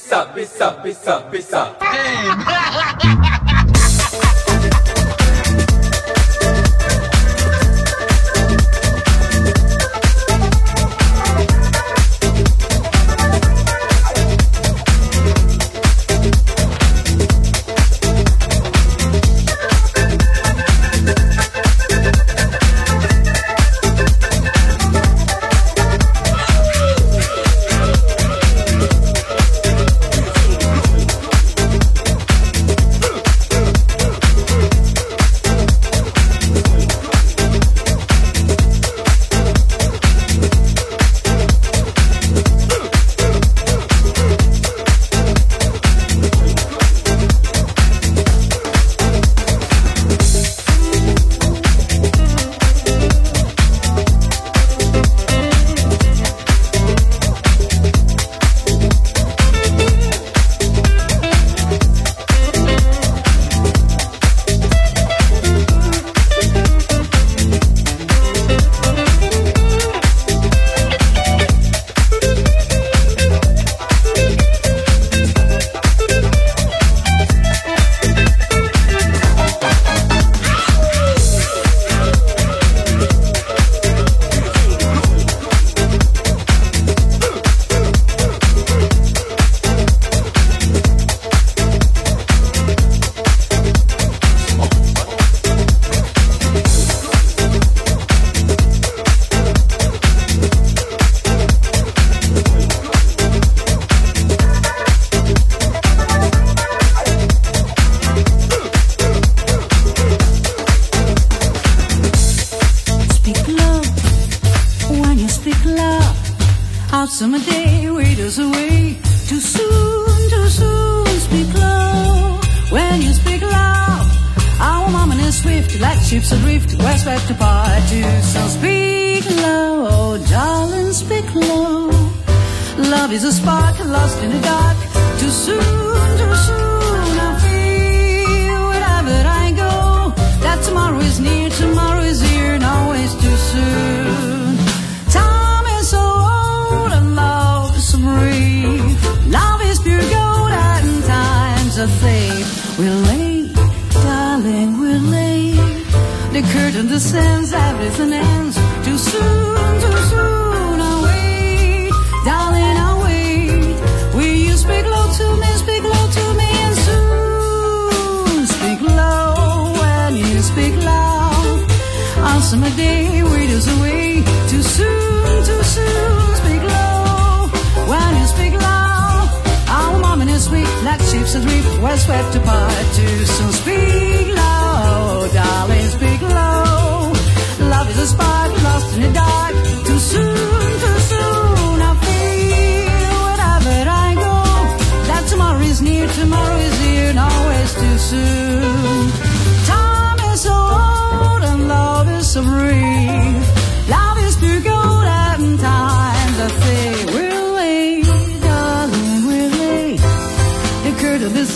Pizza, pizza, pizza, pizza. Hey. Love is a spark lost in the dark. Too soon, too soon, I feel wherever I go that tomorrow is near, tomorrow is here, and always too soon. Time is so old and love is so brief. Love is pure gold and times are thief. We're late, darling, we're late. The curtain descends, everything ends. Too soon, ships adrift, we're swept apart. Too soon, speak low, darling, speak low. Love is a spark lost in the dark. Too soon, too soon, I feel wherever I go that tomorrow is near, tomorrow is here, and always too soon.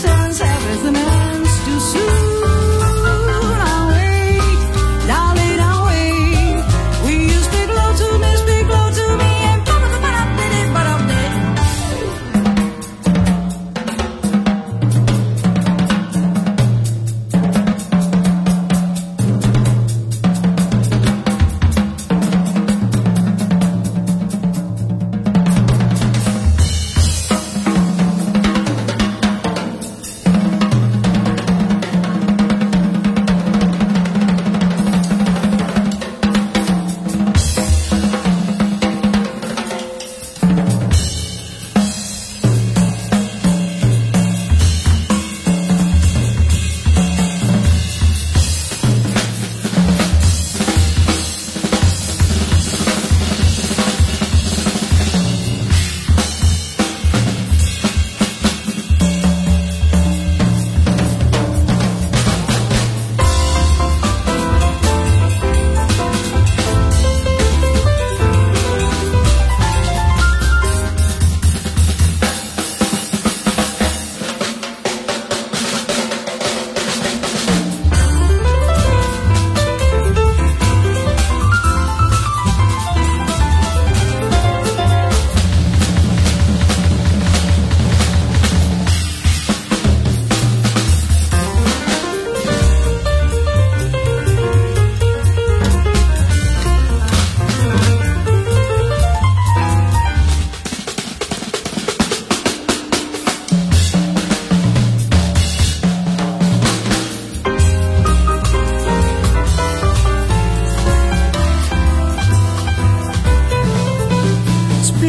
Descends, everything ends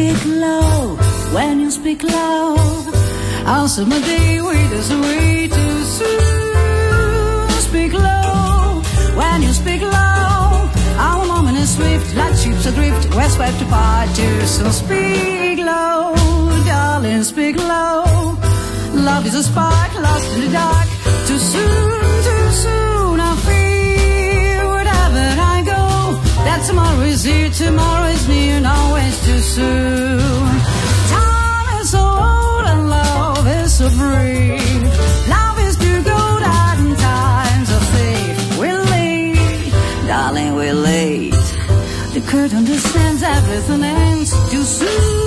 Speak low when you speak loud. Our summer day withers way too soon. Speak low when you speak low, Our moment is swift, like ships adrift. We're swept apart too soon. Speak low, darling, speak low. Love is a spark lost in the dark. Too soon, too soon. I feel tomorrow is here, tomorrow is near, and always too soon. Time is so old and love is so brief. Love is too gold and times are thief. We're late, darling, we're late. The curtain descends, everything ends too soon.